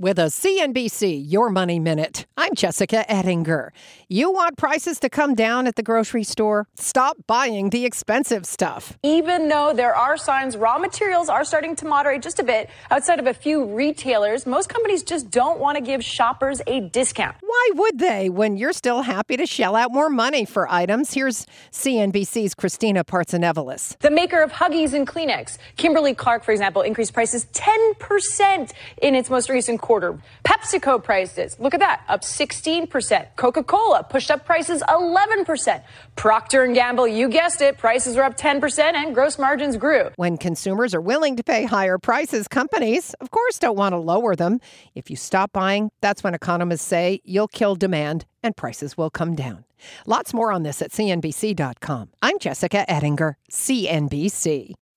With a CNBC Your Money Minute, I'm Jessica Ettinger. You want prices to come down at the grocery store? Stop buying the expensive stuff. Even though there are signs raw materials are starting to moderate just a bit, outside of a few retailers, most companies just don't want to give shoppers a discount. Why would they when you're still happy to shell out more money for items? Here's CNBC's Christina Partsinevelos. The maker of Huggies and Kleenex, Kimberly Clark, for example, increased prices 10% in its most recent quarter. PepsiCo prices, look at that, up 16%. Coca-Cola pushed up prices 11%. Procter & Gamble, you guessed it, prices were up 10% and gross margins grew. When consumers are willing to pay higher prices, companies, of course, don't want to lower them. If you stop buying, that's when economists say you'll kill demand and prices will come down. Lots more on this at CNBC.com. I'm Jessica Ettinger, CNBC.